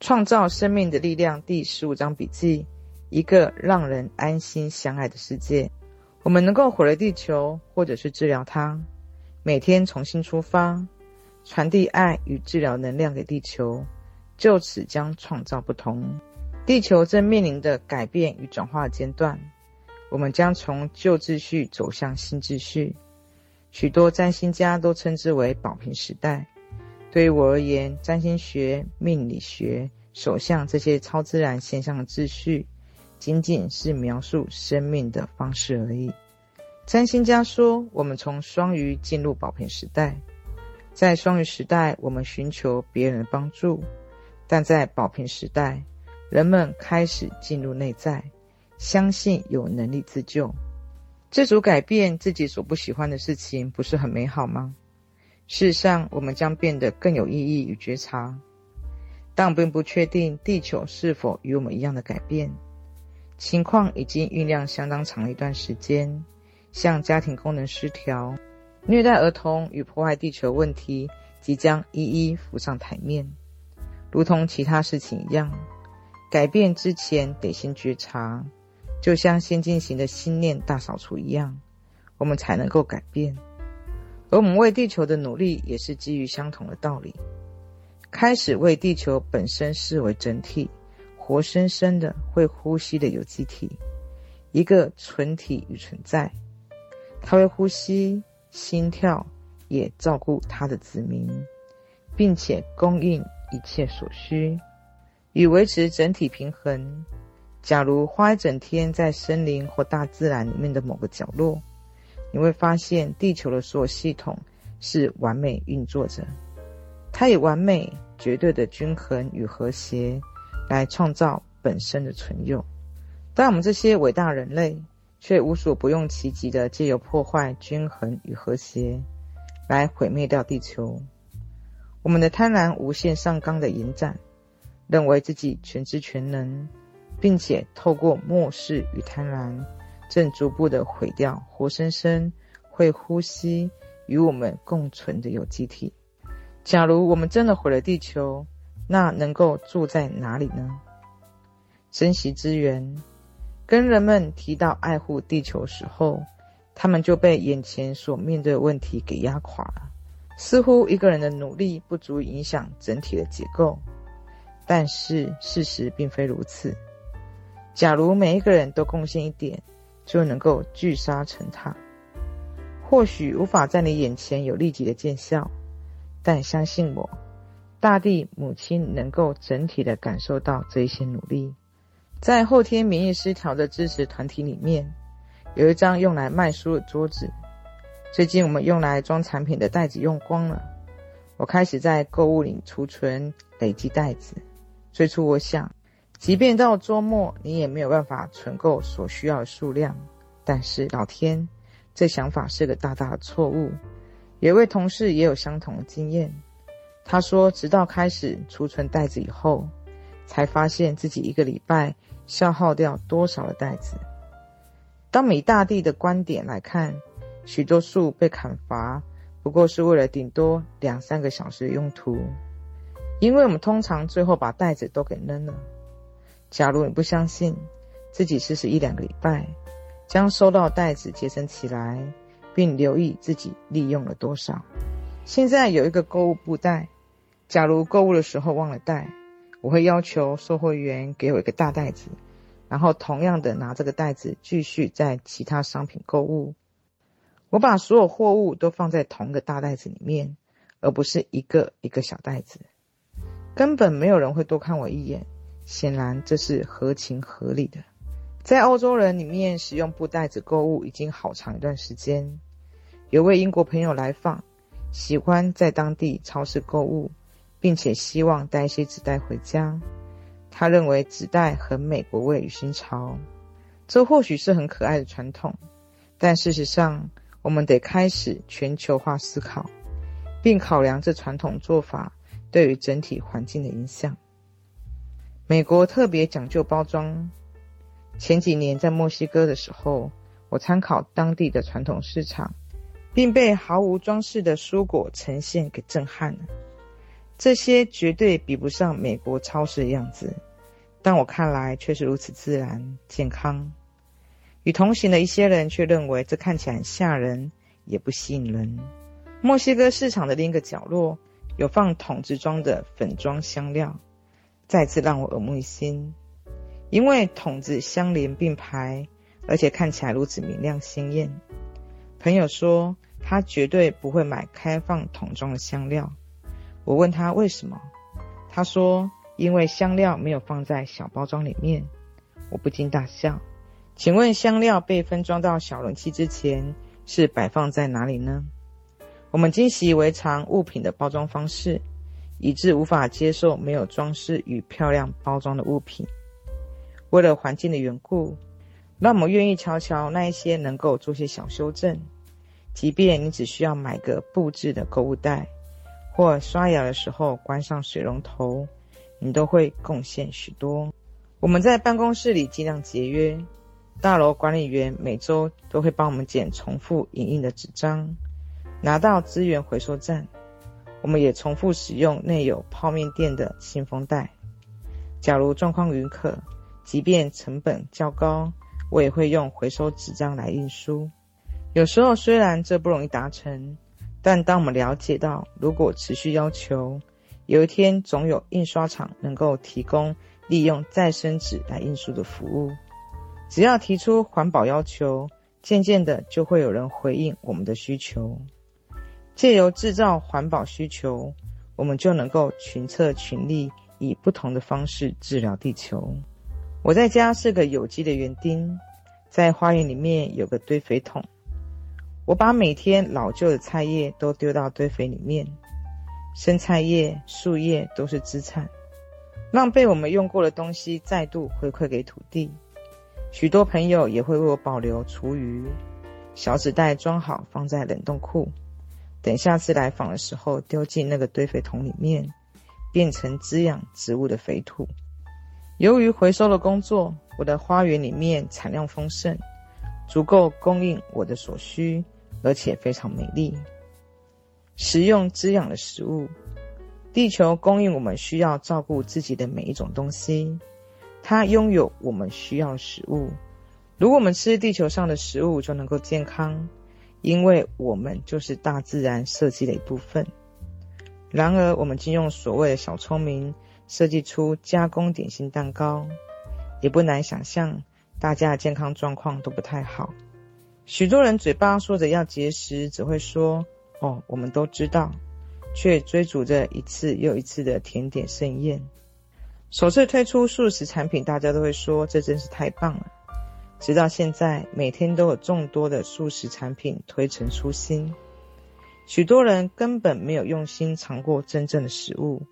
创造生命的力量第十五章笔记：一个让人安心相爱的世界。我们能够毁了地球，或者是治疗它。每天重新出发，传递爱与治疗能量给地球，就此将创造不同。地球正面临的改变与转化阶段，我们将从旧秩序走向新秩序。许多占星家都称之为宝瓶时代。对于我而言，占星学、命理学、手相这些超自然现象的秩序，仅仅是描述生命的方式而已。占星家说，我们从双鱼进入宝瓶时代，在双鱼时代，我们寻求别人的帮助；但在宝瓶时代，人们开始进入内在，相信有能力自救，自主改变自己所不喜欢的事情，不是很美好吗？事实上，我们将变得更有意义与觉察，但我并不确定地球是否与我们一样的改变。情况已经酝酿相当长一段时间，像家庭功能失调、虐待儿童与破坏地球问题，即将一一浮上台面。如同其他事情一样，改变之前得先觉察，就像先进行的心念大扫除一样，我们才能够改变。而我们为地球的努力也是基于相同的道理，开始为地球本身视为整体，活生生的会呼吸的有机体，一个纯体与存在。它会呼吸、心跳，也照顾它的子民，并且供应一切所需，以维持整体平衡。假如花一整天在森林或大自然里面的某个角落，你会发现，地球的所有系统是完美运作着，它以完美、绝对的均衡与和谐来创造本身的存有。但我们这些伟大人类却无所不用其极的借由破坏均衡与和谐来毁灭掉地球。我们的贪婪无限上纲的延展，认为自己全知全能，并且透过漠视与贪婪。正逐步的毁掉活生生会呼吸与我们共存的有机体。假如我们真的毁了地球，那能够住在哪里呢？珍惜资源，跟人们提到爱护地球时候，他们就被眼前所面对的问题给压垮了。似乎一个人的努力不足以影响整体的结构，但是事实并非如此。假如每一个人都贡献一点，就能够聚沙成塔。或许无法在你眼前有立即的见效，但相信我，大地母亲能够整体的感受到这一些努力。在后天免疫失调的支持团体里面，有一张用来卖书的桌子。最近我们用来装产品的袋子用光了，我开始在购物里储存累积袋子。最初我想。即便到周末，你也没有办法存够所需要的数量。但是老天，这想法是个大大的错误。有位同事也有相同的经验，他说，直到开始储存袋子以后，才发现自己一个礼拜消耗掉多少的袋子。当以大地的观点来看，许多树被砍伐，不过是为了顶多两三个小时的用途，因为我们通常最后把袋子都给扔了。假如你不相信，自己试试一两个礼拜，将收到袋子节省起来，并留意自己利用了多少。现在有一个购物布袋，假如购物的时候忘了带，我会要求售货员给我一个大袋子，然后同样的拿这个袋子继续在其他商品购物。我把所有货物都放在同一个大袋子里面，而不是一个一个小袋子，根本没有人会多看我一眼。显然这是合情合理的。在欧洲人里面，使用布袋子购物已经好长一段时间。有位英国朋友来访，喜欢在当地超市购物，并且希望带一些纸袋回家。他认为纸袋很美国味与新潮，这或许是很可爱的传统，但事实上，我们得开始全球化思考，并考量这传统做法对于整体环境的影响。美国特别讲究包装。前几年在墨西哥的时候，我参考当地的传统市场，并被毫无装饰的蔬果呈现给震撼了。这些绝对比不上美国超市的样子，但我看来却是如此自然健康。与同行的一些人却认为这看起来很吓人，也不吸引人。墨西哥市场的另一个角落有放桶子装的粉装香料，再次让我耳目一新。因为桶子相连并排，而且看起来如此明亮鲜艳。朋友说他绝对不会买开放桶装的香料。我问他为什么，他说因为香料没有放在小包装里面。我不禁大笑。请问香料被分装到小容器之前是摆放在哪里呢？我们经习以为常物品的包装方式，以致无法接受没有装饰与漂亮包装的物品。为了环境的缘故，让我们愿意瞧瞧那一些能够做些小修正。即便你只需要买个布置的购物袋，或刷牙的时候关上水龙头，你都会贡献许多。我们在办公室里尽量节约，大楼管理员每周都会帮我们捡重复影印的纸张，拿到资源回收站。我们也重复使用内有泡面垫的信封袋。假如状况允可，即便成本较高，我也会用回收纸张来印书。有时候虽然这不容易达成，但当我们了解到，如果持续要求，有一天总有印刷厂能够提供利用再生纸来印书的服务。只要提出环保要求，渐渐的就会有人回应我们的需求。借由制造环保需求，我们就能够群策群力，以不同的方式治疗地球。我在家是个有机的园丁，在花园里面有个堆肥桶，我把每天老旧的菜叶都丢到堆肥里面，生菜叶、树叶都是资产，让被我们用过的东西再度回馈给土地。许多朋友也会为我保留厨余，小纸袋装好放在冷冻库，等下次来访的时候丢进那个堆肥桶里面，变成滋养植物的肥土。由于回收的工作，我的花园里面产量丰盛，足够供应我的所需，而且非常美丽。食用滋养的食物，地球供应我们需要照顾自己的每一种东西，它拥有我们需要的食物。如果我们吃地球上的食物，就能够健康，因为我们就是大自然设计的一部分。然而，我们竟用所谓的小聪明。设计出加工点心蛋糕，也不难想象，大家的健康状况都不太好。许多人嘴巴说着要节食，只会说“哦，我们都知道”，却追逐着一次又一次的甜点盛宴。首次推出素食产品，大家都会说这真是太棒了。直到现在，每天都有众多的素食产品推陈出新，许多人根本没有用心尝过真正的食物。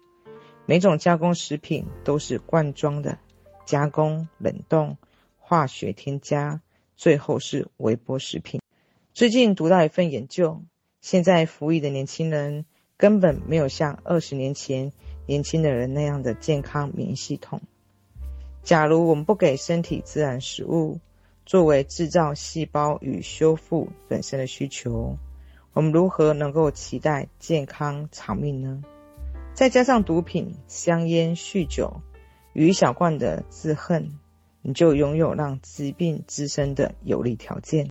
每种加工食品都是罐装的，加工、冷冻、化学添加，最后是微波食品。最近读到一份研究，现在服役的年轻人根本没有像二十年前年轻的人那样的健康免疫系统。假如我们不给身体自然食物，作为制造细胞与修复本身的需求，我们如何能够期待健康长命呢？再加上毒品、香烟、酗酒与一小罐的自恨，你就拥有让疾病滋生的有利条件。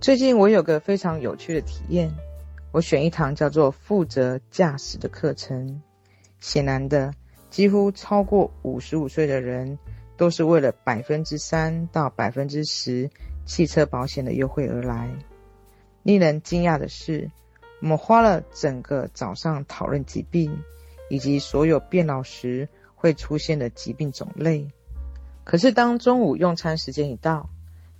最近我有个非常有趣的体验，我选一堂叫做“负责驾驶”的课程。显然的，几乎超过五十五岁的人都是为了百分之三到百分之十汽车保险的优惠而来。令人惊讶的是，我们花了整个早上讨论疾病。以及所有变老时会出现的疾病种类。可是当中午用餐时间一到，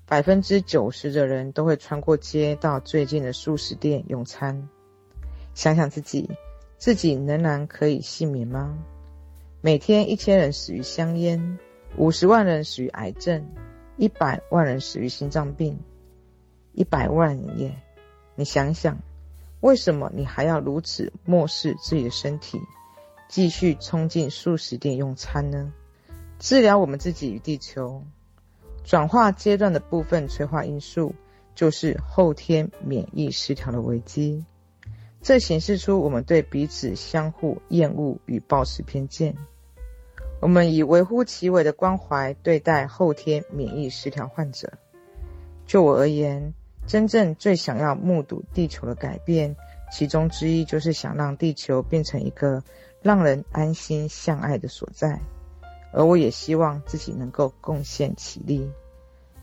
百分之九十的人都会穿过街到最近的素食店用餐。想想自己，自己仍然可以幸免吗？每天一千人死于香烟，五十万人死于癌症，一百万人死于心脏病，一百万人耶！你想想，为什么你还要如此漠视自己的身体？继续冲进素食店用餐呢？治疗我们自己与地球。转化阶段的部分催化因素，就是后天免疫失调的危机。这显示出我们对彼此相互厌恶与抱持偏见。我们以微乎其微的关怀对待后天免疫失调患者。就我而言，真正最想要目睹地球的改变，其中之一就是想让地球变成一个让人安心相爱的所在。而我也希望自己能够贡献其力。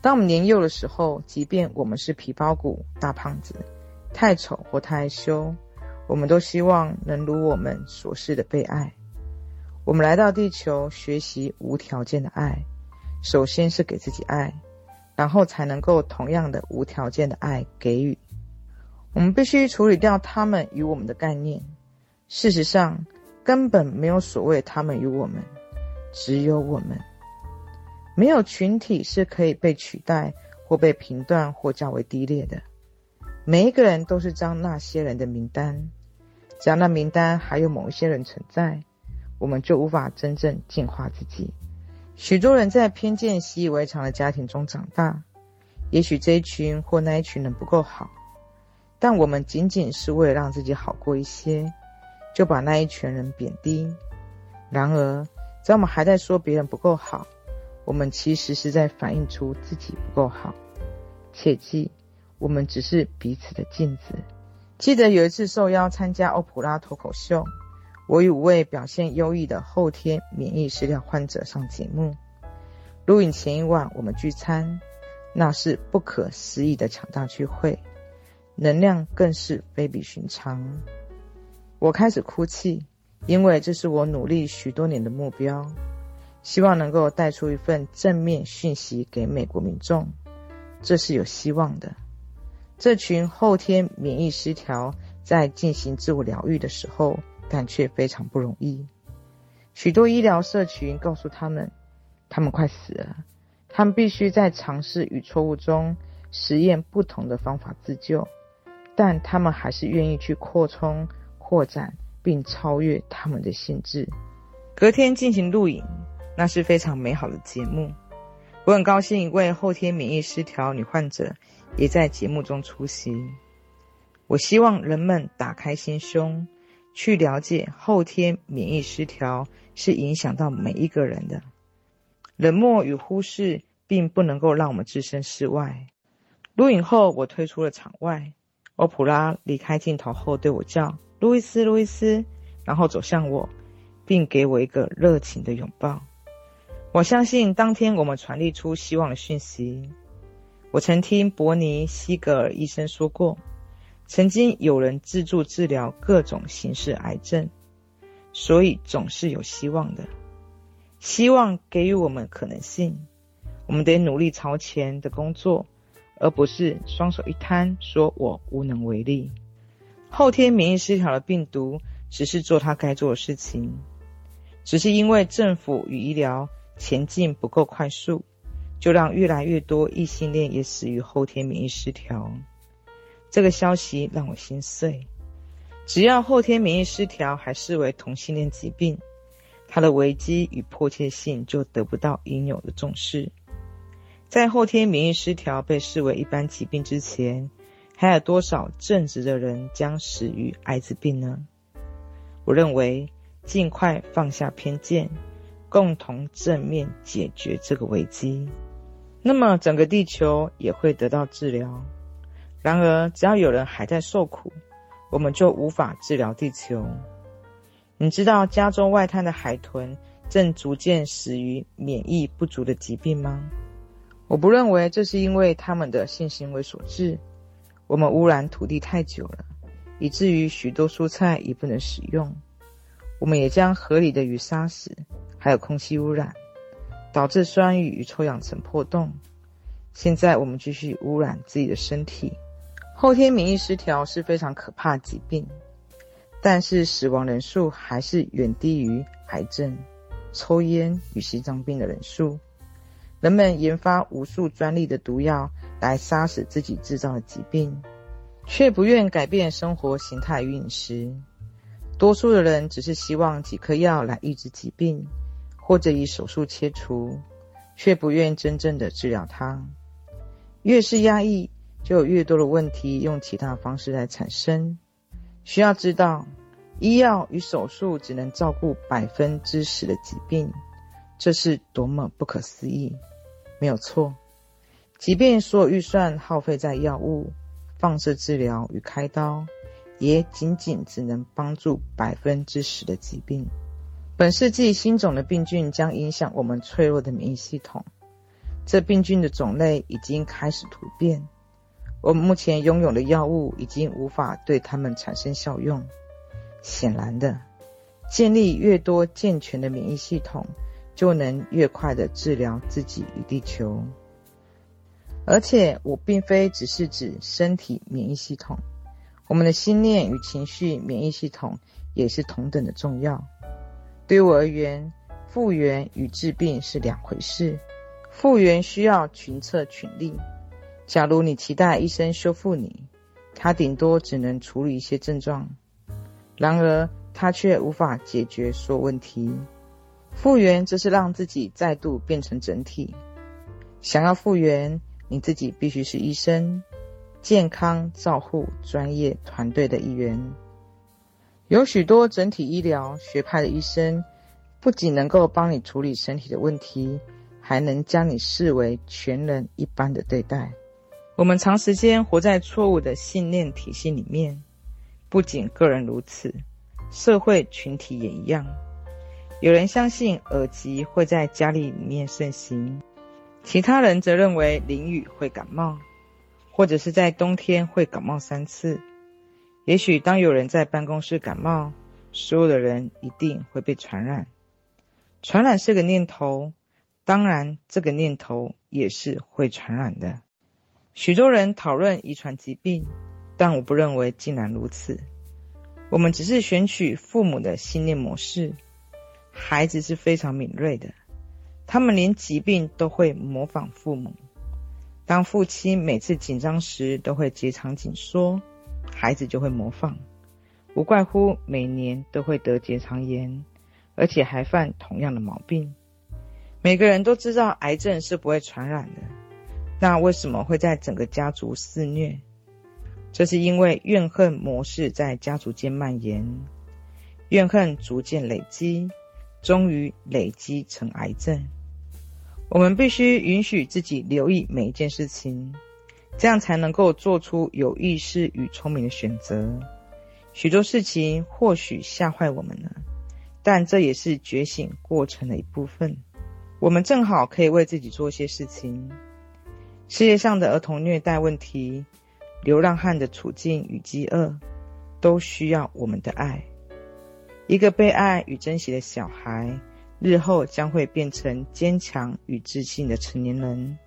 当我们年幼的时候，即便我们是皮包骨、大胖子、太丑或太羞，我们都希望能如我们所示的被爱。我们来到地球学习无条件的爱，首先是给自己爱，然后才能够同样的无条件的爱给予。我们必须处理掉他们与我们的概念。事实上，根本没有所谓他们与我们。只有我们，没有群体是可以被取代或被评断或较为低劣的。每一个人都是张那些人的名单，只要那名单还有某一些人存在，我们就无法真正净化自己。许多人在偏见习以为常的家庭中长大，也许这一群或那一群人不够好，但我们仅仅是为了让自己好过一些，就把那一群人贬低。然而，在我们还在说别人不够好，我们其实是在反映出自己不够好。切记，我们只是彼此的镜子。记得有一次受邀参加欧普拉脱口秀，我与五位表现优异的后天免疫失调患者上节目。录影前一晚，我们聚餐，那是不可思议的强大聚会，能量更是非比寻常。我开始哭泣。因为这是我努力许多年的目标，希望能够带出一份正面讯息给美国民众，这是有希望的。这群后天免疫失调在进行自我疗愈的时候，但却非常不容易。许多医疗社群告诉他们，他们快死了，他们必须在尝试与错误中实验不同的方法自救，但他们还是愿意去扩充、扩展。并超越他们的限制。隔天进行录影，那是非常美好的节目。我很高兴，一位后天免疫失调女患者也在节目中出席。我希望人们打开心胸，去了解后天免疫失调是影响到每一个人的。冷漠与忽视并不能够让我们置身事外。录影后，我退出了场外。欧普拉离开镜头后对我叫。路易斯，路易斯，然后走向我，并给我一个热情的拥抱。我相信当天我们传递出希望的讯息。我曾听伯尼·西格尔医生说过，曾经有人自助治疗各种形式癌症，所以总是有希望的。希望给予我们可能性，我们得努力朝前的工作，而不是双手一摊，说我无能为力。后天免疫失调的病毒只是做它该做的事情，只是因为政府与医疗前进不够快速，就让越来越多异性恋也死于后天免疫失调。这个消息让我心碎。只要后天免疫失调还视为同性恋疾病，它的危机与迫切性就得不到应有的重视。在后天免疫失调被视为一般疾病之前，还有多少正直的人将死于艾滋病呢？我认为尽快放下偏见，共同正面解决这个危机，那么整个地球也会得到治疗。然而，只要有人还在受苦，我们就无法治疗地球。你知道加州外滩的海豚正逐渐死于免疫不足的疾病吗？我不认为这是因为他们的性行为所致。我们污染土地太久了，以至于许多蔬菜已不能使用。我们也将河里的鱼杀死，还有空气污染，导致酸雨与臭氧层破洞。现在我们继续污染自己的身体。后天免疫失调是非常可怕疾病，但是死亡人数还是远低于癌症、抽烟与心脏病的人数。人们研发无数专利的毒药来杀死自己制造的疾病，却不愿改变生活形态与饮食。多数的人只是希望几颗药来抑制疾病，或者以手术切除，却不愿真正的治疗它。越是压抑，就有越多的问题用其他方式来产生。需要知道，医药与手术只能照顾百分之十的疾病，这是多么不可思议！没有错，即便所有预算耗费在药物、放射治疗与开刀，也仅仅只能帮助百分之十的疾病。本世纪新种的病菌将影响我们脆弱的免疫系统，这病菌的种类已经开始突变。我们目前拥有的药物已经无法对它们产生效用。显然的，建立越多健全的免疫系统，就能越快的治疗自己与地球。而且，我并非只是指身体免疫系统，我们的心念与情绪免疫系统也是同等的重要。对我而言，复原与治病是两回事。复原需要群策群力。假如你期待医生修复你，他顶多只能处理一些症状，然而他却无法解决所有问题。复原则是让自己再度变成整体。想要复原，你自己必须是医生，健康照护专业团队的一员。有许多整体医疗学派的医生，不仅能够帮你处理身体的问题，还能将你视为全人一般的对待。我们长时间活在错误的信念体系里面，不仅个人如此，社会群体也一样。有人相信耳疾会在家里里面盛行，其他人则认为淋雨会感冒，或者是在冬天会感冒三次。也许当有人在办公室感冒，所有的人一定会被传染。传染是个念头，当然这个念头也是会传染的。许多人讨论遗传疾病，但我不认为竟然如此。我们只是选取父母的信念模式。孩子是非常敏锐的，他们连疾病都会模仿父母。当父亲每次紧张时都会结肠紧缩，孩子就会模仿，无怪乎每年都会得结肠炎，而且还犯同样的毛病。每个人都知道癌症是不会传染的。那为什么会在整个家族肆虐？这是因为怨恨模式在家族间蔓延，怨恨逐渐累积，终于累积成癌症。我们必须允许自己留意每一件事情，这样才能够做出有意识与聪明的选择。许多事情或许吓坏我们了，但这也是觉醒过程的一部分。我们正好可以为自己做一些事情。世界上的儿童虐待问题、流浪汉的处境与饥饿，都需要我们的爱。一个被爱与珍惜的小孩，日后将会变成坚强与自信的成年人。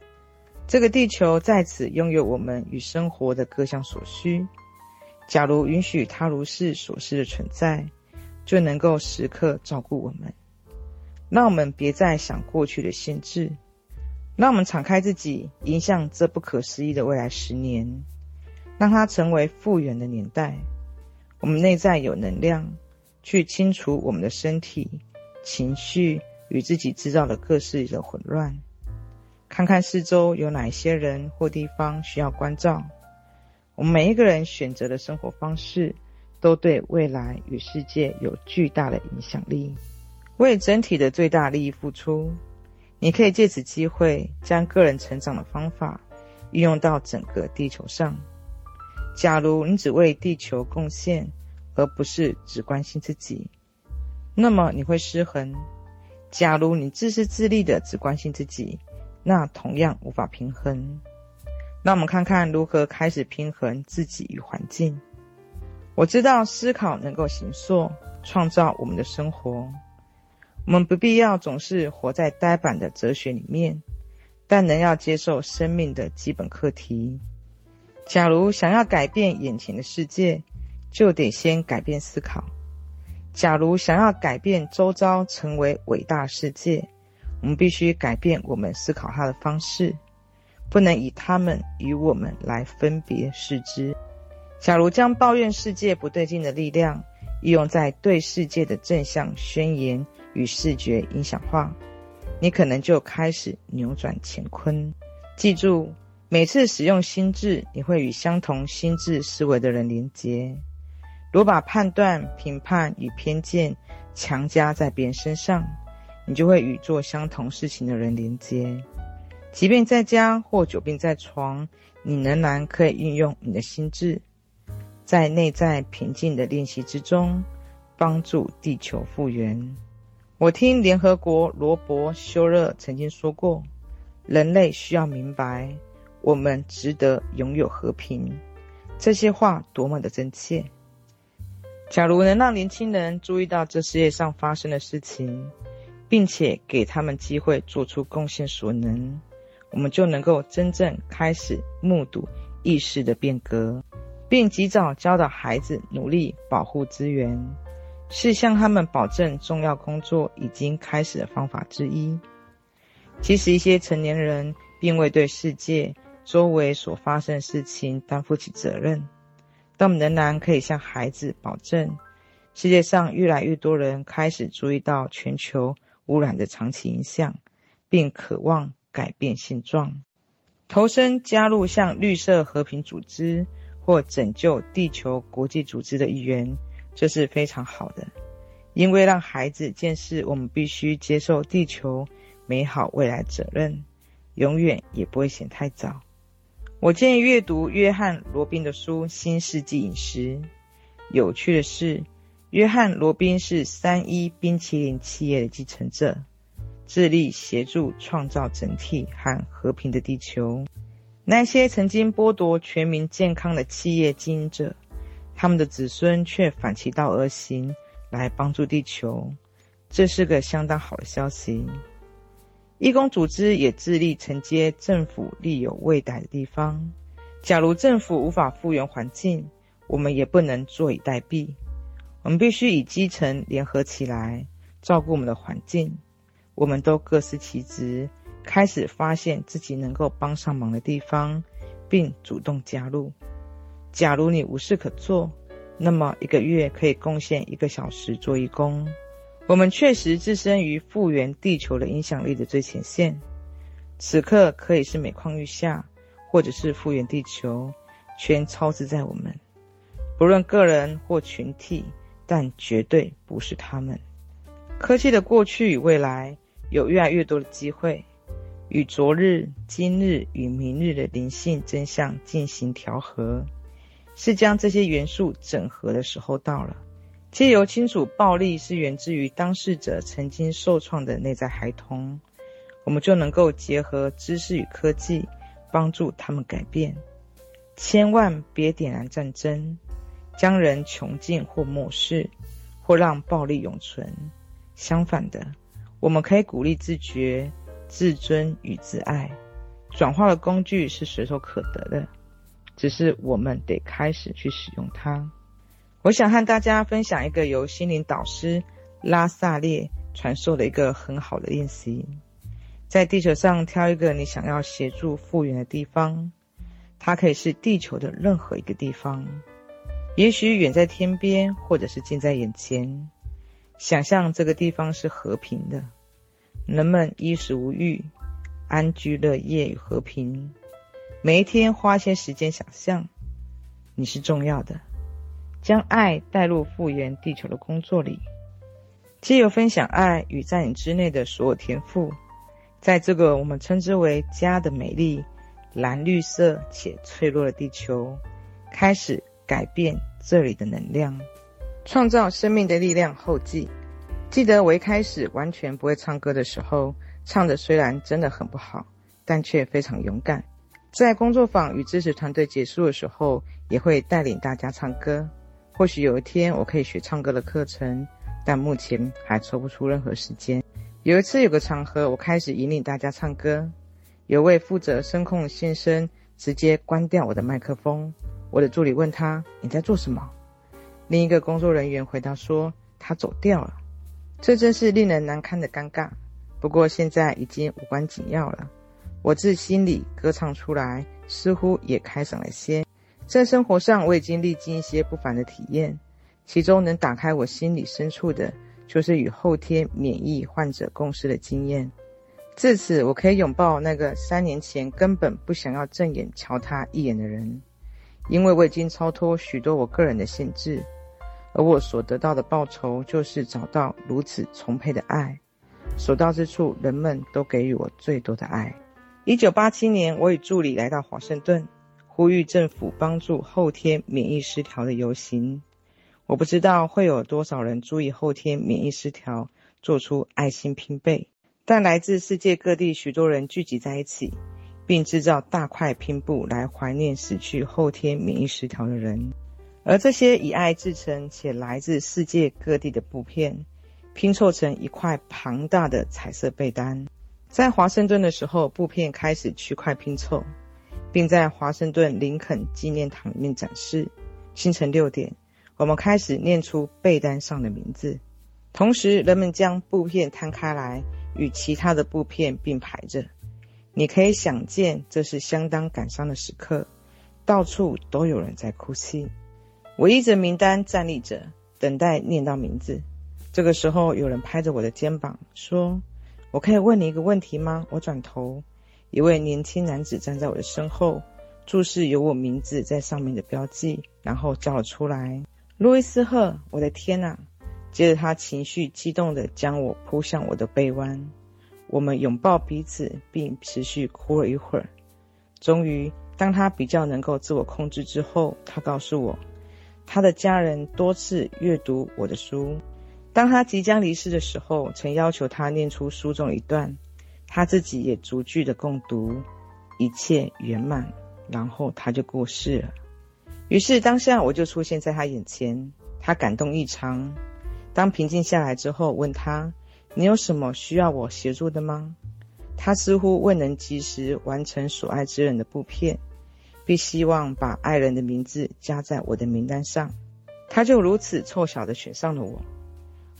这个地球在此拥有我们与生活的各项所需。假如允许它如是所示的存在，就能够时刻照顾我们。让我们别再想过去的限制。让我们敞开自己，迎向这不可思议的未来十年，让它成为复原的年代。我们内在有能量，去清除我们的身体、情绪与自己制造的各式的混乱。看看四周有哪些人或地方需要关照。我们每一个人选择的生活方式，都对未来与世界有巨大的影响力，为整体的最大利益付出。你可以借此机会将个人成长的方法运用到整个地球上。假如你只为地球贡献，而不是只关心自己，那么你会失衡。假如你自私自利的只关心自己，那同样无法平衡。那我们看看如何开始平衡自己与环境。我知道思考能够形塑，创造我们的生活。我们不必要总是活在呆板的哲学里面，但仍要接受生命的基本课题。假如想要改变眼前的世界，就得先改变思考。假如想要改变周遭成为伟大世界，我们必须改变我们思考它的方式，不能以他们与我们来分别视之。假如将抱怨世界不对劲的力量运用在对世界的正向宣言。与视觉影响化，你可能就开始扭转乾坤。记住，每次使用心智，你会与相同心智思维的人连接。若把判断、评判与偏见强加在别人身上，你就会与做相同事情的人连接。即便在家或久病在床，你仍然可以运用你的心智，在内在平静的练习之中，帮助地球复原。我听联合国罗伯修勒曾经说过：“人类需要明白，我们值得拥有和平。”这些话多么的真切！假如能让年轻人注意到这世界上发生的事情，并且给他们机会做出贡献所能，我们就能够真正开始目睹意识的变革，并及早教导孩子努力保护资源，是向他们保证重要工作已经开始的方法之一。其实，一些成年人并未对世界周围所发生的事情担负起责任。但我们仍然可以向孩子保证，世界上越来越多人开始注意到全球污染的长期影响，并渴望改变现状，投身加入像绿色和平组织或拯救地球国际组织的一员，这是非常好的，因为让孩子见识我们必须接受地球美好未来责任，永远也不会嫌太早。我建议阅读约翰·罗宾的书《新世纪饮食》。有趣的是，约翰·罗宾是三一冰淇淋企业的继承者，致力协助创造整体和和平的地球。那些曾经剥夺全民健康的企业经营者，他们的子孙却反其道而行，来帮助地球。这是个相当好的消息。义工组织也致力承接政府力有未逮的地方。假如政府无法复原环境，我们也不能坐以待毙。我们必须与基层联合起来，照顾我们的环境。我们都各司其职，开始发现自己能够帮上忙的地方，并主动加入。假如你无事可做，那么一个月可以贡献一个小时做义工。我们确实置身于复原地球的影响力的最前线，此刻可以是每况愈下，或者是复原地球，全操之在我们。不论个人或群体，但绝对不是他们。科技的过去与未来，有越来越多的机会，与昨日、今日与明日的灵性真相进行调和，是将这些元素整合的时候到了。借由清楚暴力是源自于当事者曾经受创的内在孩童，我们就能够结合知识与科技，帮助他们改变。千万别点燃战争，将人囚禁或漠视，或让暴力永存。相反的，我们可以鼓励自觉、自尊与自爱。转化的工具是随手可得的，只是我们得开始去使用它。我想和大家分享一个由心灵导师拉萨列传授的一个很好的练习。在地球上挑一个你想要协助复原的地方，它可以是地球的任何一个地方，也许远在天边，或者是近在眼前。想象这个地方是和平的，人们衣食无虞，安居乐业与和平。每一天花些时间想象，你是重要的。将爱带入复原地球的工作里，借由分享爱与在你之内的所有天赋，在这个我们称之为家的美丽、蓝绿色且脆弱的地球，开始改变这里的能量，创造生命的力量。后记：记得我一开始完全不会唱歌的时候，唱的虽然真的很不好，但却非常勇敢。在工作坊与支持团队结束的时候，也会带领大家唱歌。或许有一天我可以学唱歌的课程，但目前还抽不出任何时间。有一次有个场合，我开始引领大家唱歌，有位负责声控的先生直接关掉我的麦克风。我的助理问他：“你在做什么？”另一个工作人员回答说：“他走掉了。”这真是令人难堪的尴尬。不过现在已经无关紧要了，我自心里歌唱出来，似乎也开朗了些。在生活上，我已经历经一些不凡的体验，其中能打开我心里深处的，就是与后天免疫患者共事的经验。自此，我可以拥抱那个三年前根本不想要正眼瞧他一眼的人，因为我已经超脱许多我个人的限制。而我所得到的报酬就是找到如此充沛的爱。所到之处，人们都给予我最多的爱。一九八七年，我与助理来到华盛顿，呼吁政府帮助后天免疫失调的游行。我不知道会有多少人注意后天免疫失调，做出爱心拼贝，但来自世界各地许多人聚集在一起，并制造大块拼布来怀念死去后天免疫失调的人。而这些以爱制成且来自世界各地的布片，拼凑成一块庞大的彩色被单。在华盛顿的时候，布片开始区块拼凑，并在华盛顿林肯纪念堂里面展示。清晨六点，我们开始念出被单上的名字，同时人们将布片摊开来，与其他的布片并排着。你可以想见，这是相当感伤的时刻，到处都有人在哭泣。我依着名单站立着，等待念到名字。这个时候，有人拍着我的肩膀说：“我可以问你一个问题吗？”我转头，一位年轻男子站在我的身后，注视有我名字在上面的标记，然后叫了出来：“路易斯·赫！”我的天哪！接着，他情绪激动地将我扑向我的背弯，我们拥抱彼此，并持续哭了一会儿。终于，当他比较能够自我控制之后，他告诉我，他的家人多次阅读我的书。当他即将离世的时候，曾要求他念出书中一段，他自己也逐句的共读，一切圆满，然后他就过世了。于是当下我就出现在他眼前，他感动异常。当平静下来之后，问他：“你有什么需要我协助的吗？”他似乎未能及时完成所爱之人的布片，并希望把爱人的名字加在我的名单上。他就如此凑巧的选上了我。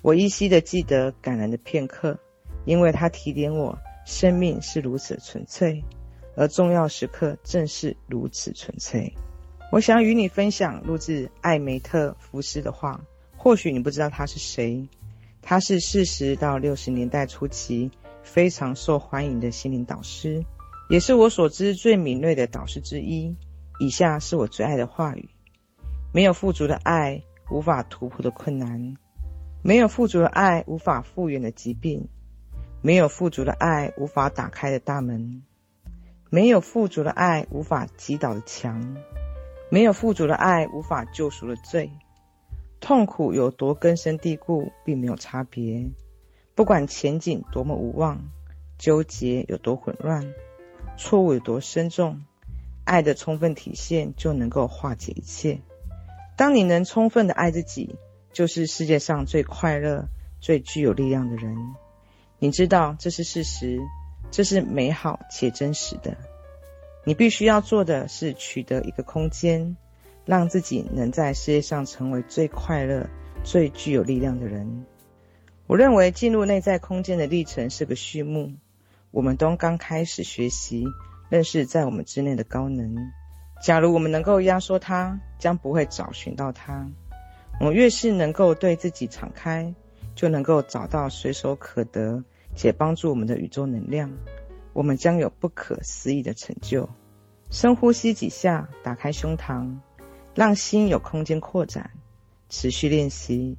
我依稀的记得感人的片刻，因为他提点我，生命是如此纯粹，而重要时刻正是如此纯粹。我想与你分享录制艾梅特·福斯的话，或许你不知道他是谁，他是四十到六十年代初期非常受欢迎的心灵导师，也是我所知最敏锐的导师之一。以下是我最爱的话语：没有富足的爱，无法突破的困难。没有富足的爱，无法复原的疾病；没有富足的爱，无法打开的大门；没有富足的爱，无法击倒的墙；没有富足的爱，无法救赎的罪。痛苦有多根深蒂固，并没有差别。不管前景多么无望，纠结有多混乱，错误有多深重，爱的充分体现就能够化解一切。当你能充分的爱自己，就是世界上最快乐、最具有力量的人。你知道这是事实，这是美好且真实的。你必须要做的是取得一个空间，让自己能在世界上成为最快乐、最具有力量的人。我认为进入内在空间的历程是个序幕。我们都刚开始学习认识在我们之内的高能。假如我们能够压缩它，将不会找寻到它。我们越是能够对自己敞开，就能够找到随手可得且帮助我们的宇宙能量。我们将有不可思议的成就。深呼吸几下，打开胸膛，让心有空间扩展。持续练习，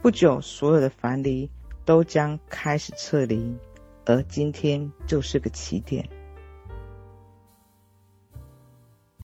不久，所有的樊篱都将开始撤离，而今天就是个起点。